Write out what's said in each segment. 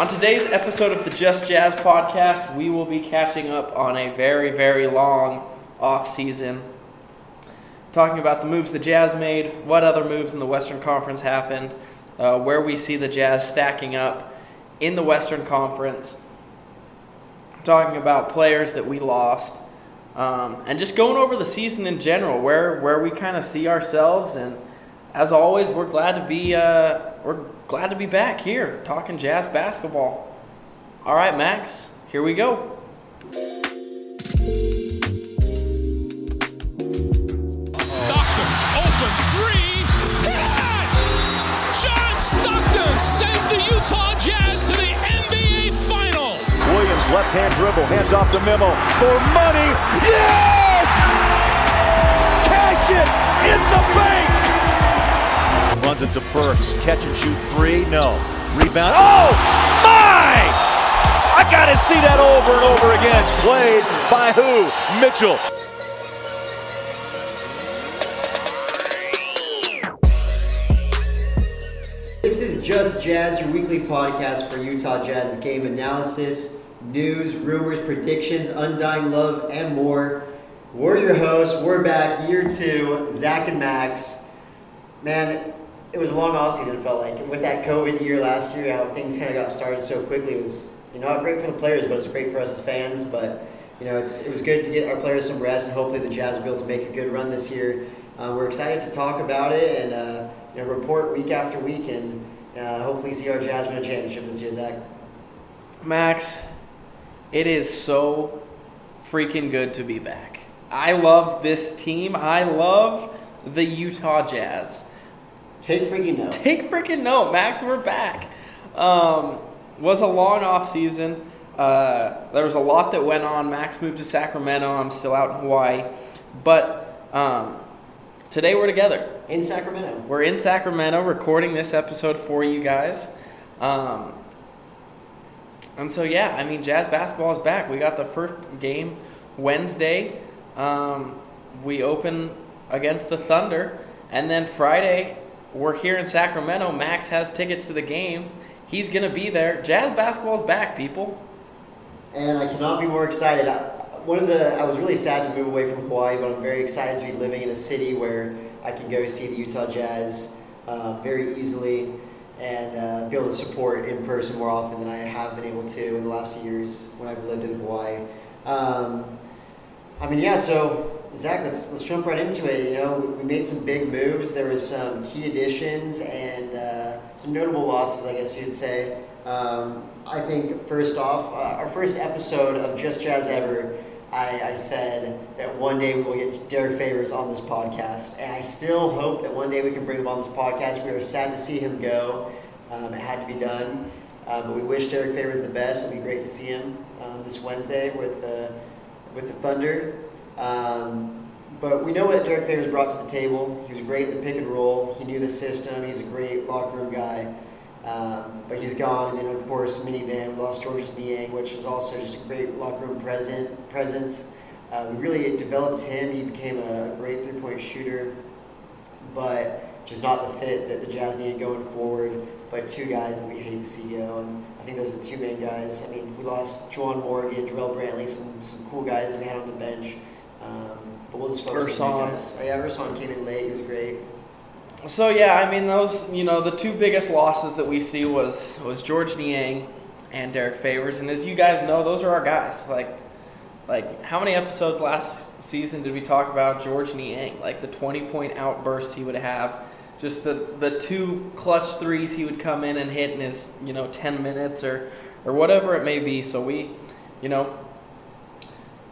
On today's episode of the Just Jazz podcast, we will be catching up on a very, very long off season. Talking about the moves the Jazz made, what other moves in the Western Conference happened, uh, where we see the Jazz stacking up in the Western Conference. Talking about players that we lost, um, and just going over the season in general, where where we kind of see ourselves. And as always, we're glad to be uh, we're glad to be back here talking Jazz basketball. All right, Max, here we go. Stockton, open three. Good! John Stockton sends the Utah Jazz to the NBA Finals. Williams, left hand dribble, hands off to Memo for money. Yes! Cash it in the bank. Runs it to Burks. Catch and shoot three. No. Rebound. Oh, my! I got to see that over and over again. It's played by who? Mitchell. This is Just Jazz, your weekly podcast for Utah Jazz game analysis, news, rumors, predictions, undying love, and more. We're your hosts. We're back, year two, Zach and Max. Man, it was a long offseason, it felt like. With that COVID year last year, how things kind of got started so quickly, it was you know not great for the players, but it was great for us as fans. But you know, it's, it was good to get our players some rest, and hopefully the Jazz will be able to make a good run this year. Uh, we're excited to talk about it and uh, you know, report week after week, and uh, hopefully see our Jazz win a championship this year, Zach. Max, it is so freaking good to be back. I love this team. I love the Utah Jazz. Take freaking note. Take freaking note, Max. We're back. Um, was a long off season. Uh, there was a lot that went on. Max moved to Sacramento. I'm still out in Hawaii, but um, today we're together. In Sacramento. We're in Sacramento recording this episode for you guys. Um, and so, yeah, I mean, Jazz basketball is back. We got the first game Wednesday. Um, we open against the Thunder. And then Friday, we're here in Sacramento. Max has tickets to the games. He's going to be there. Jazz basketball is back, people. And I cannot be more excited. I, one of the I was really sad to move away from Hawaii, but I'm very excited to be living in a city where I can go see the Utah Jazz uh, very easily and uh, be able to support in person more often than I have been able to in the last few years when I've lived in Hawaii. Um, I mean, yeah. So Zach, let's let's jump right into it. You know, we made some big moves. There was some key additions and uh, some notable losses, I guess you'd say. Um, I think first off, uh, our first episode of Just Jazz Ever, I, I said that one day we will get Derrick Favors on this podcast, and I still hope that one day we can bring him on this podcast. We are sad to see him go. Um, it had to be done, uh, but we wish Derrick Favors the best. It'll be great to see him um, this Wednesday with uh, with the Thunder. Um, but we know what Derrick Favors brought to the table. He was great at the pick and roll. He knew the system. He's a great locker room guy. Um, but he's gone, and then of course minivan. We lost Georges Niang, which is also just a great locker room present presence. Uh, we really developed him. He became a great three point shooter, but just not the fit that the Jazz needed going forward. But two guys that we hate to see go, and I think those are the two main guys. I mean, we lost Juwan Morgan, Jarrell Brantley, some some cool guys that we had on the bench. Um, but we'll just focus on the Ersan. guys. Oh, yeah, Ersan came in late. He was great. So yeah, I mean those you know the two biggest losses that we see was was Georges Niang and Derrick Favors, and as you guys know, those are our guys. Like like how many episodes last season did we talk about Georges Niang? Like the twenty point outbursts he would have, just the the two clutch threes he would come in and hit in his you know ten minutes or or whatever it may be. So we, you know,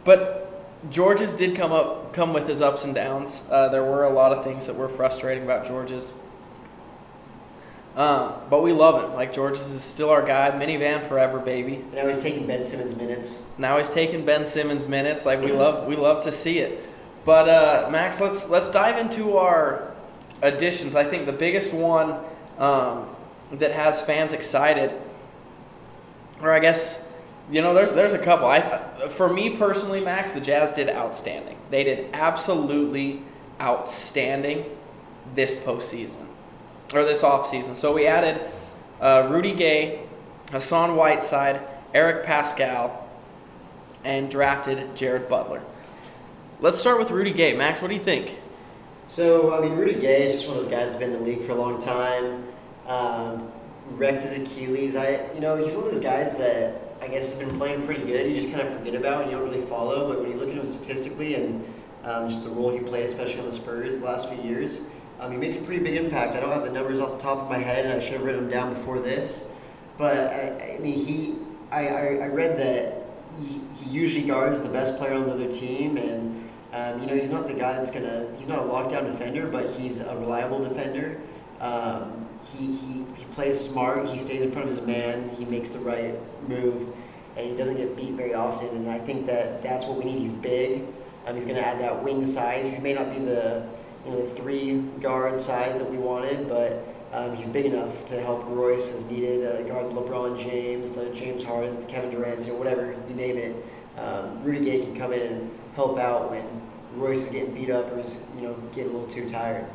but George's did come up come with his ups and downs. Uh, there were a lot of things that were frustrating about George's. Um, but we love him. Like George's is still our guy. Minivan forever, baby. Now he's taking Ben Simmons minutes. Now he's taking Ben Simmons minutes. Like we love we love to see it. But uh, Max, let's let's dive into our additions. I think the biggest one um, that has fans excited, or I guess you know, there's there's a couple. I for me personally, Max, the Jazz did outstanding. They did absolutely outstanding this postseason or this offseason. So we added uh, Rudy Gay Hassan Whiteside, Eric Paschall, and drafted Jared Butler. Let's start with Rudy Gay. Max, what do you think? So, I mean, Rudy Gay is just one of those guys that's been in the league for a long time. Um, wrecked his Achilles. I, you know, he's one of those guys that I guess has been playing pretty good. You just kind of forget about. And you don't really follow, but when you look at him statistically and um, just the role he played, especially on the Spurs the last few years, um, he makes a pretty big impact. I don't have the numbers off the top of my head, and I should have written them down before this. But I, I mean, he, I, I, I read that he, he usually guards the best player on the other team, and um, you know, he's not the guy that's gonna. He's not a lockdown defender, but he's a reliable defender. Um, he, he, he plays smart. He stays in front of his man. He makes the right move, and he doesn't get beat very often. And I think that that's what we need. He's big. Um, he's going to add that wing size. He may not be the you know three guard size that we wanted, but um, he's big enough to help Royce as needed. Uh, guard the LeBron James, the James Hardens, the Kevin Durant's, you know whatever you name it. Um, Rudy Gay can come in and help out when Royce is getting beat up or is you know getting a little too tired.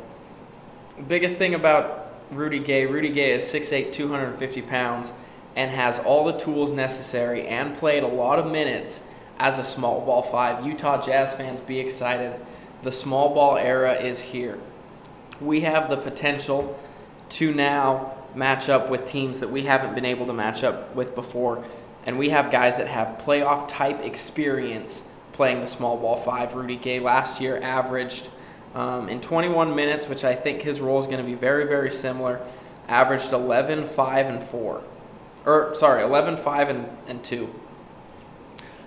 The biggest thing about Rudy Gay Rudy Gay is 6'8, 250 pounds, and has all the tools necessary and played a lot of minutes as a small ball five. Utah Jazz fans, be excited. The small ball era is here. We have the potential to now match up with teams that we haven't been able to match up with before. And we have guys that have playoff type experience playing the small ball five. Rudy Gay last year averaged um, in 21 minutes, which I think his role is going to be very, very similar, averaged 11, 5, and 4. Or, sorry, 11, 5, and, and 2.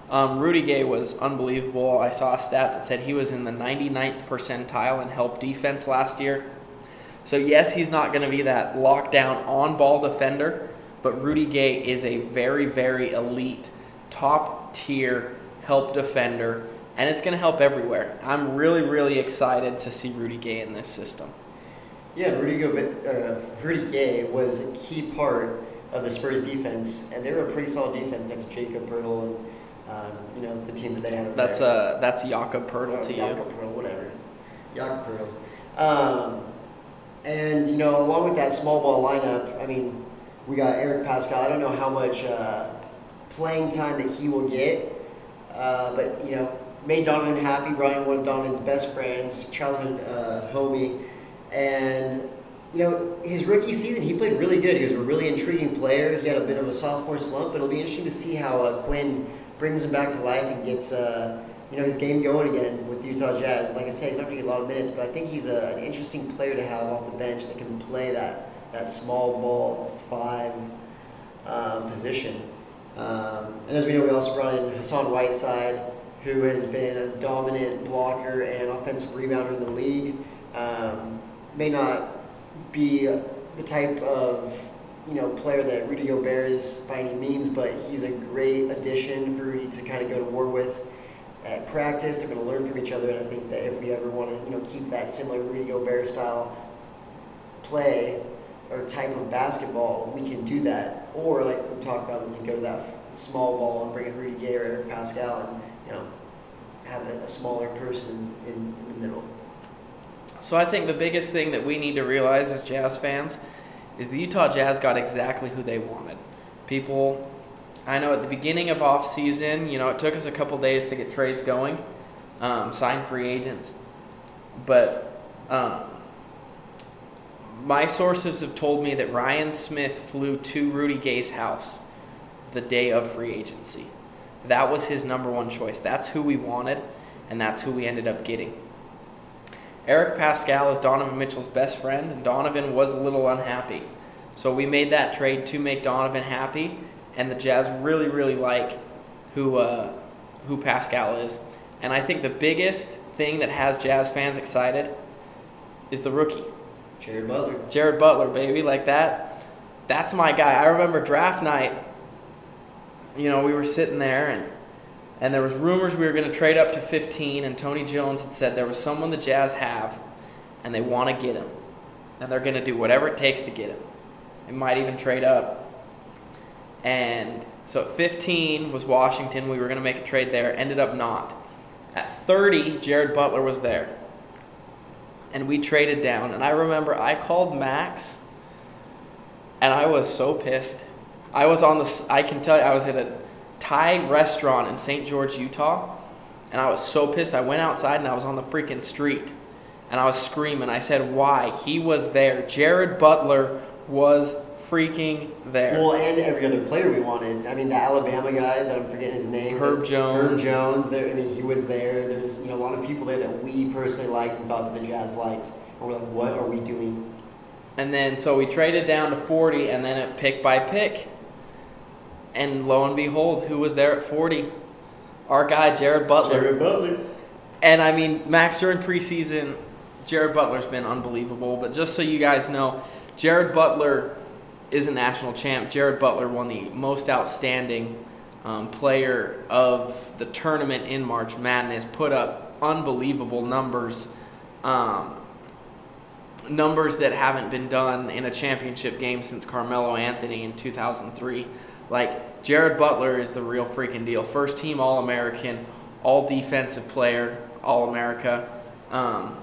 Um, Rudy Gay was unbelievable. I saw a stat that said he was in the 99th percentile in help defense last year. So, yes, he's not going to be that lockdown on ball defender, but Rudy Gay is a very, very elite, top tier help defender and it's going to help everywhere. I'm really, really excited to see Rudy Gay in this system. Yeah, Rudy, Go- uh, Rudy Gay was a key part of the Spurs defense, and they were a pretty solid defense next to Jakob Poeltl and um, you know the team that they had. That's there. uh that's Jakob Poeltl Oh, to Jakob you. Poeltl, whatever. Jakob Poeltl. Um, and you know, along with that small ball lineup, I mean, we got Eric Paschall. I don't know how much uh, playing time that he will get, uh, but you know, made Donovan happy. In one of Donovan's best friends, childhood uh, homie, and you know, his rookie season, he played really good. He was a really intriguing player. He had a bit of a sophomore slump, but it'll be interesting to see how uh, Quin brings him back to life and gets uh, you know his game going again with the Utah Jazz. Like I say, he's not going to get a lot of minutes, but I think he's a, an interesting player to have off the bench that can play that that small ball five uh, position. Um, and as we know, we also brought in Hassan Whiteside, who has been a dominant blocker and offensive rebounder in the league. Um, may not be the type of you know player that Rudy Gobert is by any means, but he's a great addition for Rudy to kind of go to war with at practice. They're going to learn from each other, and I think that if we ever want to you know keep that similar Rudy Gobert style play or type of basketball, we can do that. Or like we talked about, we can go to that small ball and bring in Rudy Gay or Eric Paschall, and you know have a, a smaller person in, in the middle. So I think the biggest thing that we need to realize as Jazz fans is the Utah Jazz got exactly who they wanted. People, I know at the beginning of off season, you know, it took us a couple days to get trades going, um, sign free agents, but um, my sources have told me that Ryan Smith flew to Rudy Gay's house the day of free agency. That was his number one choice. That's who we wanted, and that's who we ended up getting. Eric Paschall is Donovan Mitchell's best friend, and Donovan was a little unhappy. So we made that trade to make Donovan happy, and the Jazz really, really like who uh, who Paschall is. And I think the biggest thing that has Jazz fans excited is the rookie, Jared Butler. Jared Butler, baby, like that. That's my guy. I remember draft night. You know, we were sitting there and and there was rumors we were going to trade up to 15 and Tony Jones had said there was someone the Jazz have and they want to get him. And they're going to do whatever it takes to get him. They might even trade up. And so at 15 was Washington. We were going to make a trade there. Ended up not. At 30, Jared Butler was there. And we traded down. And I remember I called Max and I was so pissed. I was on the. I can tell you, I was at a Thai restaurant in St. George, Utah, and I was so pissed. I went outside and I was on the freaking street, and I was screaming. I said, "Why? He was there. Jared Butler was freaking there." Well, and every other player we wanted. I mean, the Alabama guy that I'm forgetting his name. Herb Jones. Herb Jones. There, I mean, he was there. There's you know a lot of people there that we personally liked and thought that the Jazz liked, and we're like, what are we doing? And then so we traded down to 40 and then it pick by pick. And lo and behold, who was there at 40? Our guy, Jared Butler. Jared Butler. And I mean, Max, during preseason, Jared Butler's been unbelievable. But just so you guys know, Jared Butler is a national champ. Jared Butler won the most outstanding um, player of the tournament in March Madness, put up unbelievable numbers. Um, numbers that haven't been done in a championship game since Carmelo Anthony in 2003. Like, Jared Butler is the real freaking deal. First team All American, all defensive player, All America. Um,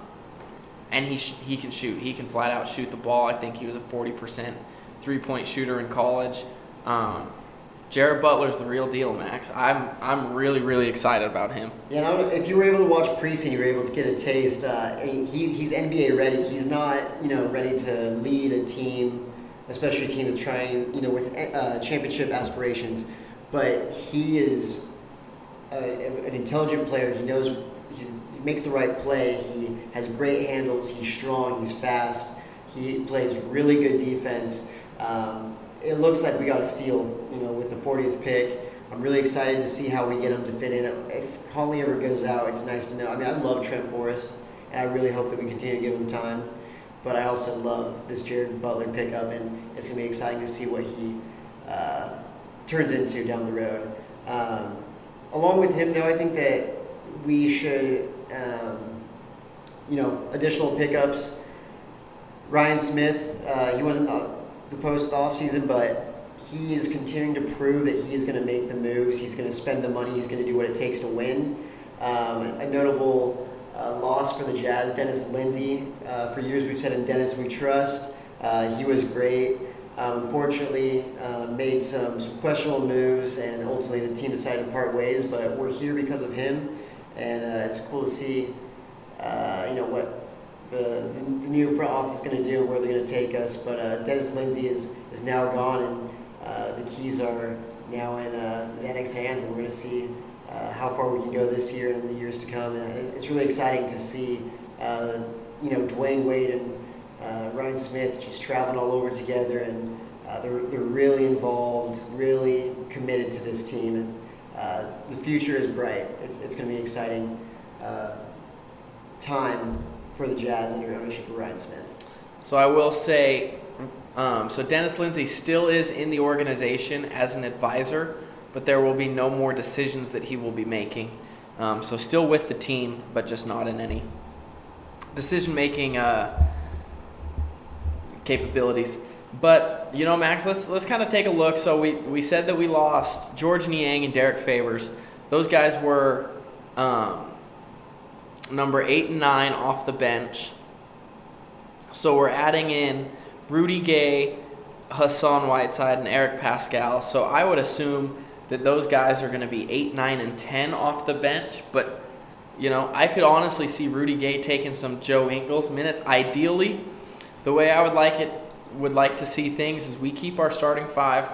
and he, sh- he can shoot. He can flat out shoot the ball. I think he was a 40% three point shooter in college. Um, Jared Butler's the real deal, Max. I'm, I'm really, really excited about him. Yeah, if you were able to watch preseason, you were able to get a taste. Uh, he, he's NBA ready. He's not, you know, ready to lead a team, especially a team that's trying, you know, with uh, championship aspirations. But he is a, an intelligent player. He knows he makes the right play. He has great handles. He's strong. He's fast. He plays really good defense. Um, it looks like we got a steal, you know, with the 40th pick. I'm really excited to see how we get him to fit in. If Conley ever goes out, it's nice to know. I mean, I love Trent Forrest, and I really hope that we continue to give him time. But I also love this Jared Butler pickup, and it's going to be exciting to see what he uh, turns into down the road. Um, along with him, though, I think that we should, um, you know, additional pickups. Ryan Smith, uh, he wasn't the post off season, but he is continuing to prove that he is going to make the moves. He's going to spend the money. He's going to do what it takes to win. Um, a notable uh, loss for the Jazz, Dennis Lindsey. Uh, for years, we've said in Dennis we trust. Uh, he was great. Um, unfortunately, uh, made some, some questionable moves, and ultimately the team decided to part ways. But we're here because of him, and uh, it's cool to see, uh, you know, what the, the, new front office is going to do and where they're going to take us. But Dennis Lindsey is, is now gone, and the keys are now in uh, Zanik's hands, and we're going to see uh, how far we can go this year and in the years to come. And it's really exciting to see, uh, you know, Dwyane Wade and uh, Ryan Smith just traveling all over together, and uh, they're, they're really involved, really committed to this team, and uh, the future is bright. It's, it's going to be exciting uh, time for the Jazz under ownership of Ryan Smith. So I will say, um, so Dennis Lindsey still is in the organization as an advisor, but there will be no more decisions that he will be making. Um, so still with the team, but just not in any decision making uh, capabilities. But you know, Max, let's let's kind of take a look. So we, we said that we lost Georges Niang and Derrick Favors. Those guys were um, number eight and nine off the bench. So we're adding in Rudy Gay, Hassan Whiteside, and Eric Paschall. So I would assume that those guys are going to be 8, 9, and 10 off the bench. But, you know, I could honestly see Rudy Gay taking some Joe Ingles minutes. Ideally, the way I would like it, would like to see things is we keep our starting five.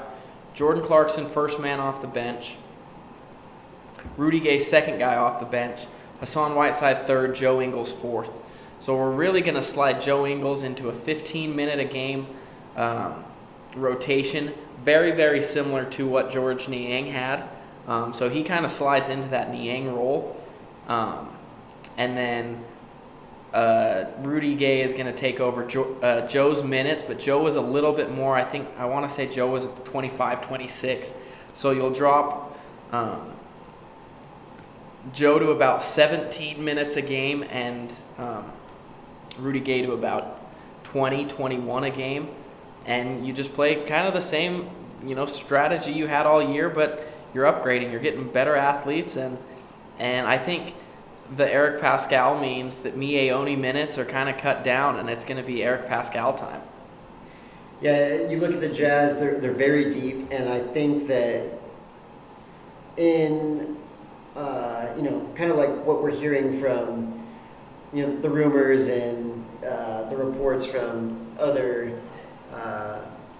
Jordan Clarkson, first man off the bench. Rudy Gay, second guy off the bench. Hassan Whiteside, third. Joe Ingles, fourth. So we're really going to slide Joe Ingles into a 15 minute a game um, rotation, very, very similar to what Georges Niang had. Um, so he kind of slides into that Niang role. Um, and then uh, Rudy Gay is going to take over jo- uh, Joe's minutes, but Joe was a little bit more. I think, I want to say Joe was 25, 26. So you'll drop. Um, Joe to about 17 minutes a game and um, Rudy Gay to about 20, 21 a game. And you just play kind of the same, you know, strategy you had all year, but you're upgrading. You're getting better athletes. And, and I think the Eric Paschall means that Miye Oni minutes are kind of cut down and it's going to be Eric Paschall time. Yeah, you look at the Jazz; they're they're very deep, and I think that in uh, you know, kind of like what we're hearing from you know the rumors and uh, the reports from other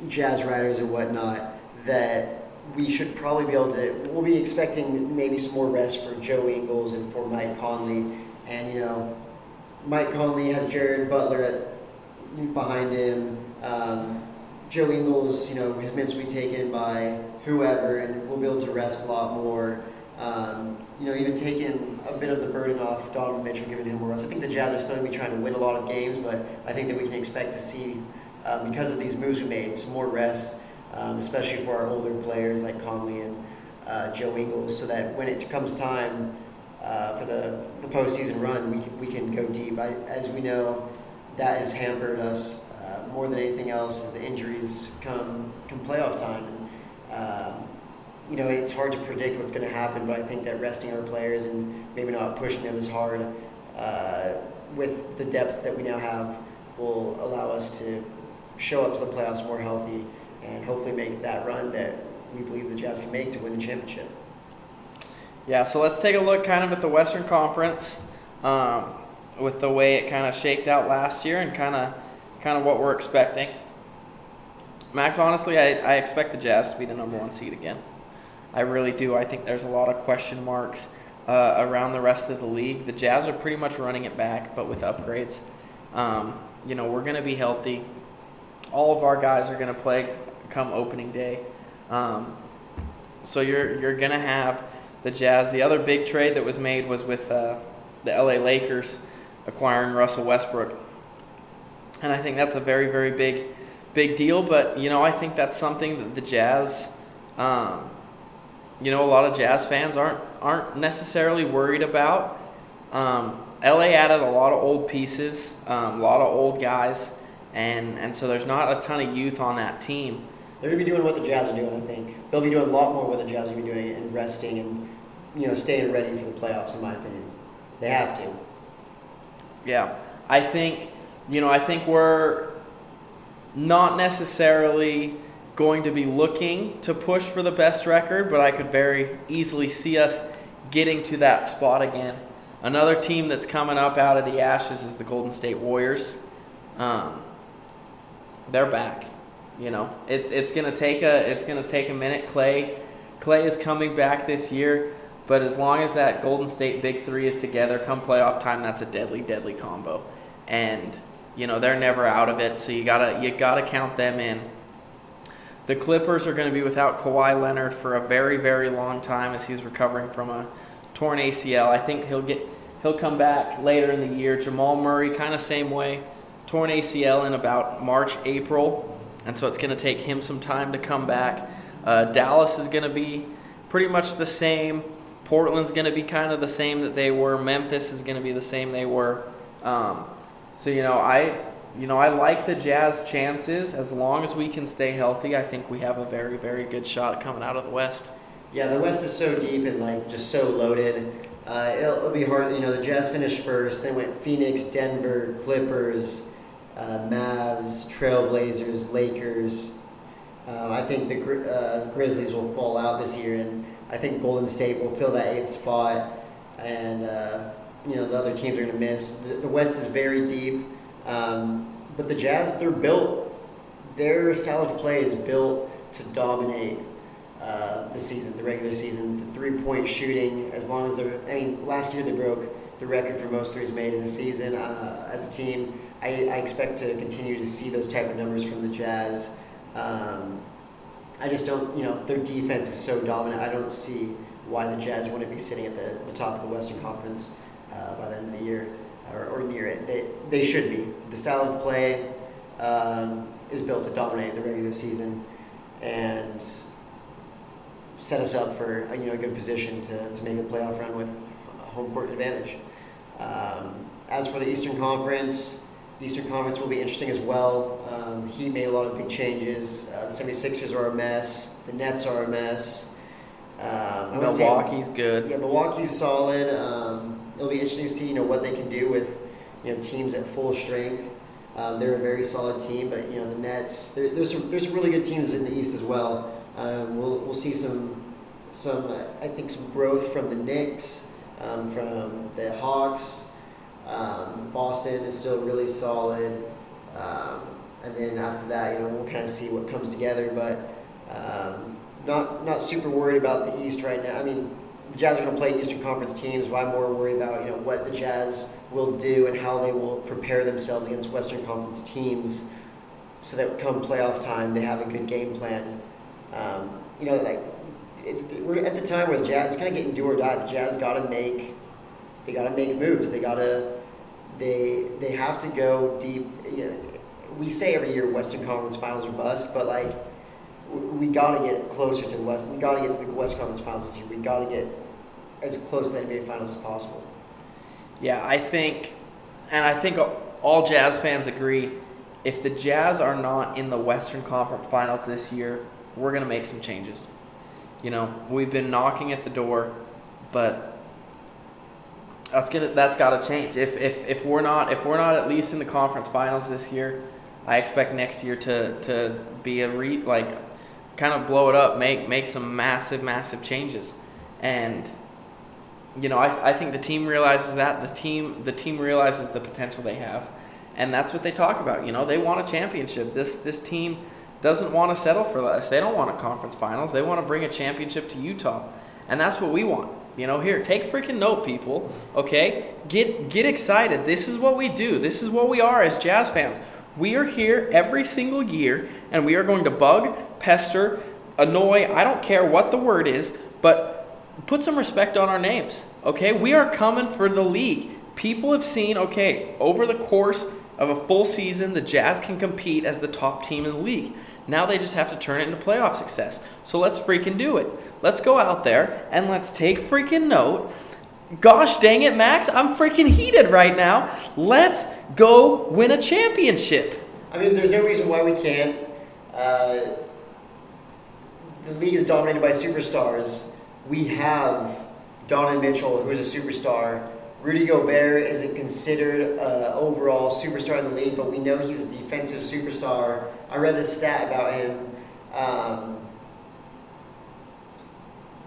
jazz writers and whatnot, that we should probably be able to. We'll be expecting maybe some more rest for Joe Ingles and for Mike Conley, and you know, Mike Conley has Jared Butler at, behind him. Um, Joe Ingles, you know, his minutes will be taken by whoever, and we'll be able to rest a lot more. Um, you know, even taking a bit of the burden off Donovan Mitchell, giving him more rest. I think the Jazz are still going to be trying to win a lot of games, but I think that we can expect to see, um, because of these moves we made, some more rest, um, especially for our older players like Conley and uh, Joe Ingles, so that when it comes time uh, for the, the postseason run, we can, we can go deep. I, as we know, that has hampered us uh, more than anything else as the injuries come, come playoff time. And, um, you know, it's hard to predict what's going to happen, but I think that resting our players and maybe not pushing them as hard uh, with the depth that we now have will allow us to show up to the playoffs more healthy and hopefully make that run that we believe the Jazz can make to win the championship. Yeah, so let's take a look kind of at the Western Conference um, with the way it kind of shaked out last year and kind of kind of what we're expecting. Max, honestly, I, I expect the Jazz to be the number one seed again. I really do. I think there's a lot of question marks uh, around the rest of the league. The Jazz are pretty much running it back, but with upgrades. Um, you know, we're going to be healthy. All of our guys are going to play come opening day. Um, so you're you're going to have the Jazz. The other big trade that was made was with uh, the LA Lakers acquiring Russell Westbrook, and I think that's a very very big big deal. But you know, I think that's something that the Jazz. Um, you know, a lot of Jazz fans aren't aren't necessarily worried about. Um, LA added a lot of old pieces, um, a lot of old guys, and and so there's not a ton of youth on that team. They're gonna be doing what the Jazz are doing. I think they'll be doing a lot more what the Jazz are be doing and resting and you know staying ready for the playoffs. In my opinion, they have to. Yeah, I think you know I think we're not necessarily going to be looking to push for the best record, but I could very easily see us getting to that spot again. Another team that's coming up out of the ashes is the Golden State Warriors. Um, they're back. You know, it, it's gonna take a it's gonna take a minute. Clay, Clay is coming back this year, but as long as that Golden State big three is together, come playoff time, that's a deadly, deadly combo. And you know they're never out of it, so you gotta you gotta count them in. The Clippers are going to be without Kawhi Leonard for a very, very long time as he's recovering from a torn ACL. I think he'll get he'll come back later in the year. Jamal Murray, kind of same way, torn ACL in about March, April, and so it's going to take him some time to come back. Uh, Dallas is going to be pretty much the same. Portland's going to be kind of the same that they were. Memphis is going to be the same they were. Um, so you know, I you know, I like the Jazz chances. As long as we can stay healthy, I think we have a very, very good shot coming out of the West. Yeah, the West is so deep and like just so loaded. Uh, it'll, it'll, be hard. You know, the Jazz finished first. Then went Phoenix, Denver, Clippers, uh, Mavs, Trailblazers, Lakers. Uh, I think the uh, Grizzlies will fall out this year, and I think Golden State will fill that eighth spot. And uh, you know, the other teams are going to miss. The, the West is very deep. Um, but the Jazz, they're built, their style of play is built to dominate uh, the season, the regular season. The three point shooting, as long as they're, I mean, last year they broke the record for most threes made in a season uh, as a team. I, I, expect to continue to see those type of numbers from the Jazz. Um, I just don't, you know, their defense is so dominant. I don't see why the Jazz wouldn't be sitting at the, the top of the Western Conference uh, by the end of the year or, or near it. They, they should be. The style of play um, is built to dominate the regular season and set us up for a, you know, a good position to, to make a playoff run with home court advantage. Um, as for the Eastern Conference, the Eastern Conference will be interesting as well. Um, he made a lot of big changes. Uh, the 76ers are a mess. The Nets are a mess. Um, Milwaukee's say, good. Yeah, Milwaukee's solid. Um, it'll be interesting to see you know what they can do with you know teams at full strength. Um, they're a very solid team, but you know the Nets. There, there's some there's some really good teams in the East as well. Um, we'll we'll see some some uh, I think some growth from the Knicks, um, from the Hawks. Um, Boston is still really solid, um, and then after that, you know, we'll kind of see what comes together. But um, not not super worried about the East right now. I mean, the Jazz are going to play Eastern Conference teams, but I'm more worried about you know what the Jazz will do and how they will prepare themselves against Western Conference teams, so that come playoff time they have a good game plan. Um, you know, like it's we're at the time where the Jazz kind of getting do or die. The Jazz got to make they got to make moves. They got to they they have to go deep. You know, we say every year Western Conference Finals are bust, but like we got to get closer to the West. We got to get to the West Conference Finals this year. We got to get as close to the NBA Finals as possible. Yeah, I think, and I think all Jazz fans agree. If the Jazz are not in the Western Conference Finals this year, we're gonna make some changes. You know, we've been knocking at the door, but that's gonna that's got to change. If, if if we're not if we're not at least in the conference finals this year, I expect next year to to be a re like kind of blow it up, make make some massive massive changes, and you know I, I think the team realizes that the team the team realizes the potential they have, and that's what they talk about. You know they want a championship. This this team doesn't want to settle for less. They don't want a conference finals. They want to bring a championship to Utah, and that's what we want. You know, here, take freaking note, people. Okay, get get excited. This is what we do. This is what we are as Jazz fans. We are here every single year, and we are going to bug, pester, annoy. I don't care what the word is, but put some respect on our names. Okay, we are coming for the league. People have seen. Okay, over the course of a full season, the Jazz can compete as the top team in the league. Now they just have to turn it into playoff success. So let's freaking do it. Let's go out there and let's take freaking note. Gosh dang it, Max, I'm freaking heated right now. Let's go win a championship. I mean, there's no reason why we can't. Uh, the league is dominated by superstars. We have Donovan Mitchell, who's a superstar. Rudy Gobert isn't considered an overall superstar in the league, but we know he's a defensive superstar. I read this stat about him. Um,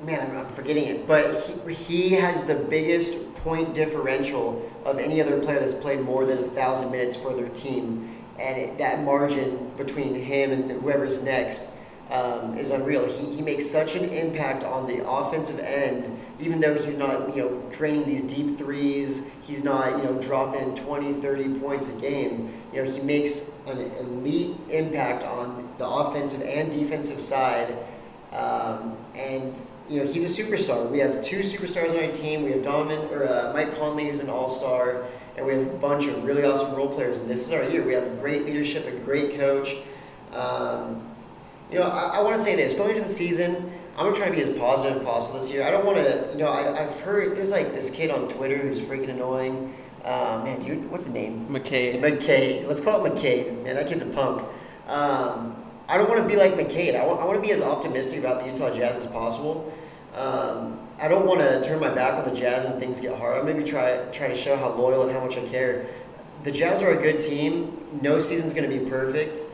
man, I'm, I'm, forgetting it, but he, he has the biggest point differential of any other player that's played more than a thousand minutes for their team, and it, that margin between him and whoever's next um, is unreal. He, he makes such an impact on the offensive end, even though he's not, you know, draining these deep threes, he's not, you know, dropping 20, 30 points a game. You know, he makes an elite impact on the offensive and defensive side. Um, and, you know, he's a superstar. We have two superstars on our team. We have Donovan, or uh, Mike Conley, who's an all-star, and we have a bunch of really awesome role players. And this is our year. We have great leadership, a great coach. Um, you know, I, I want to say this going into the season. I'm gonna try to be as positive as possible this year. I don't want to, you know, I, have heard there's like this kid on Twitter who's freaking annoying. Uh, man, you, what's his name? McCade. McCade. Let's call it McCade. Man, that kid's a punk. Um, I don't want to be like McCade. I want, I want to be as optimistic about the Utah Jazz as possible. Um, I don't want to turn my back on the Jazz when things get hard. I'm maybe try try to show how loyal and how much I care. The Jazz are a good team. No season's going to be perfect.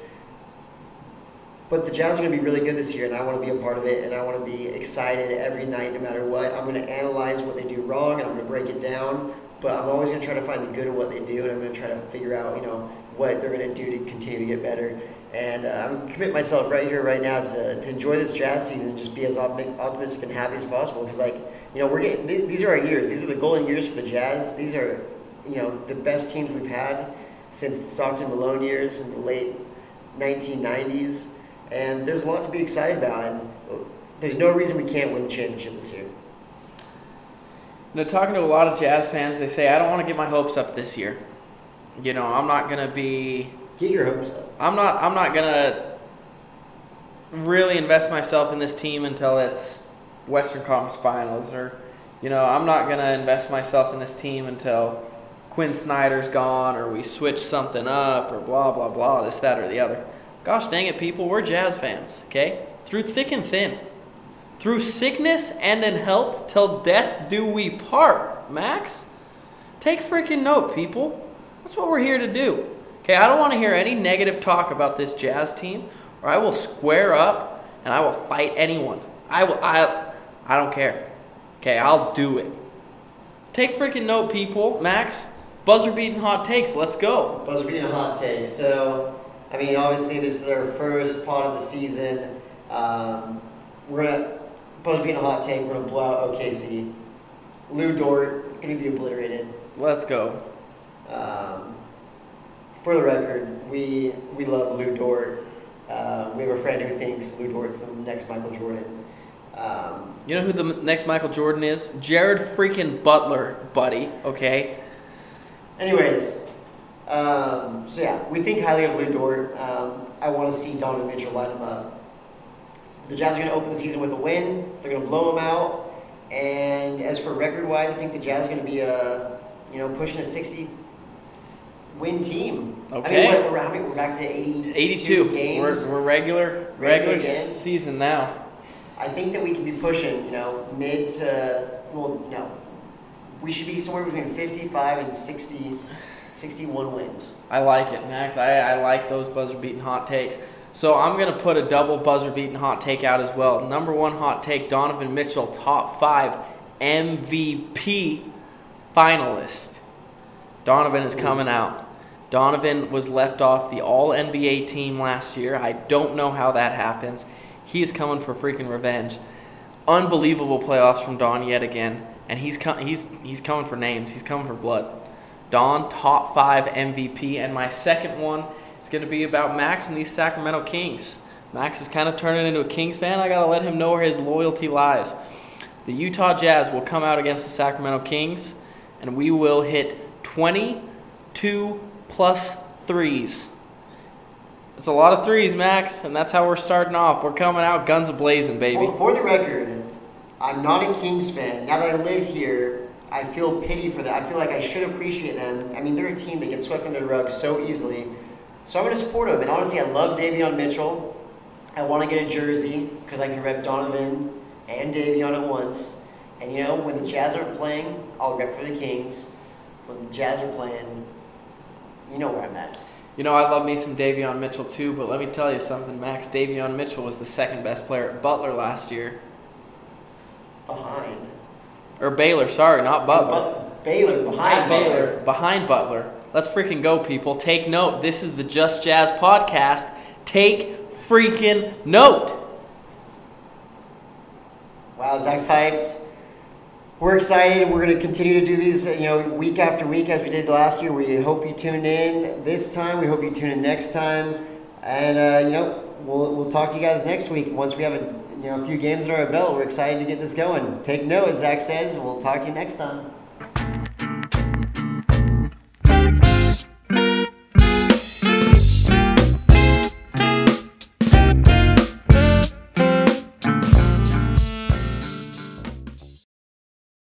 But the Jazz are going to be really good this year, and I want to be a part of it, and I want to be excited every night, no matter what. I'm going to analyze what they do wrong, and I'm going to break it down. But I'm always going to try to find the good in what they do, and I'm going to try to figure out, you know, what they're going to do to continue to get better. And uh, I'm commit myself right here, right now, to, to enjoy this Jazz season and just be as optimistic and happy as possible. Because, like, you know, we're getting these are our years. These are the golden years for the Jazz. These are, you know, the best teams we've had since the Stockton Malone years in the late 1990s and there's a lot to be excited about. And there's no reason we can't win the championship this year. You know, talking to a lot of Jazz fans, they say I don't want to get my hopes up this year. You know, I'm not gonna be. Get your hopes up. I'm not. I'm not gonna really invest myself in this team until it's Western Conference Finals, or you know, I'm not gonna invest myself in this team until Quin Snyder's gone, or we switch something up, or blah blah blah, this that or the other. Gosh dang it, people, we're Jazz fans, okay? Through thick and thin. Through sickness and in health, till death do we part, Max. Take freaking note, people. That's what we're here to do. Okay, I don't want to hear any negative talk about this Jazz team, or I will square up and I will fight anyone. I will. I. I don't care. Okay, I'll do it. Take freaking note, people. Max, buzzer beating hot takes. Let's go. Buzzer beating hot takes. So, I mean, obviously, this is our first part of the season. Um, we're gonna be in a hot take. We're gonna blow out OKC. Lu Dort gonna be obliterated. Let's go. Um, for the record, we we love Lu Dort. Uh, we have a friend who thinks Lu Dort's the next Michael Jordan. Um, You know who the next Michael Jordan is? Jared freaking Butler, buddy. Okay. anyways, um, so yeah, we think highly of Lu Dort. Um, I want to see Donovan Mitchell line him up. The Jazz are going to open the season with a win. They're going to blow him out. And as for record-wise, I think the Jazz are going to be a, you know, pushing a 60 win team. I Okay. mean, what, we're, how many, we're back to 82, 82. games. We're, we're regular, Regular regular season now. I think that we could be pushing, you know, mid to, well, no. We should be somewhere between 55 and 60, 61 wins. I like it, Max. I, I like those buzzer beating hot takes. So I'm going to put a double buzzer beating hot take out as well. Number one hot take Donovan Mitchell, top five MVP finalist. Donovan is coming out. Donovan was left off the All NBA team last year. I don't know how that happens. He is coming for freaking revenge. Unbelievable playoffs from Don yet again, and he's com- he's he's coming for names. He's coming for blood. Don, top five MVP, and my second one is going to be about Max and these Sacramento Kings. Max is kind of turning into a Kings fan. I got to let him know where his loyalty lies. The Utah Jazz will come out against the Sacramento Kings, and we will hit 22 plus threes. It's a lot of threes, Max, and that's how we're starting off. We're coming out guns a blazing, baby. For, for the record, I'm not a Kings fan. Now that I live here, I feel pity for them. I feel like I should appreciate them. I mean, they're a team that gets swept under the rug so easily. So I'm going to support them. And honestly, I love Davion Mitchell. I want to get a jersey because I can rep Donovan and Davion at once. And you know, when the Jazz aren't playing, I'll rep for the Kings. When the Jazz are playing, you know where I'm at. You know, I love me some Davion Mitchell too, but let me tell you something, Max. Davion Mitchell was the second best player at Butler last year. Behind. Or Baylor, sorry, not Butler. But Baylor, behind Baylor. Baylor, behind Butler. Let's freaking go, people. Take note. This is the Just Jazz podcast. Take freaking note. Wow, Zach's hyped. We're excited. We're going to continue to do these, you know, week after week as we did last year. We hope you tune in this time. We hope you tune in next time, and uh, you know, we'll we'll talk to you guys next week once we have a you know a few games under our belt. We're excited to get this going. Take note, as Zach says. We'll talk to you next time.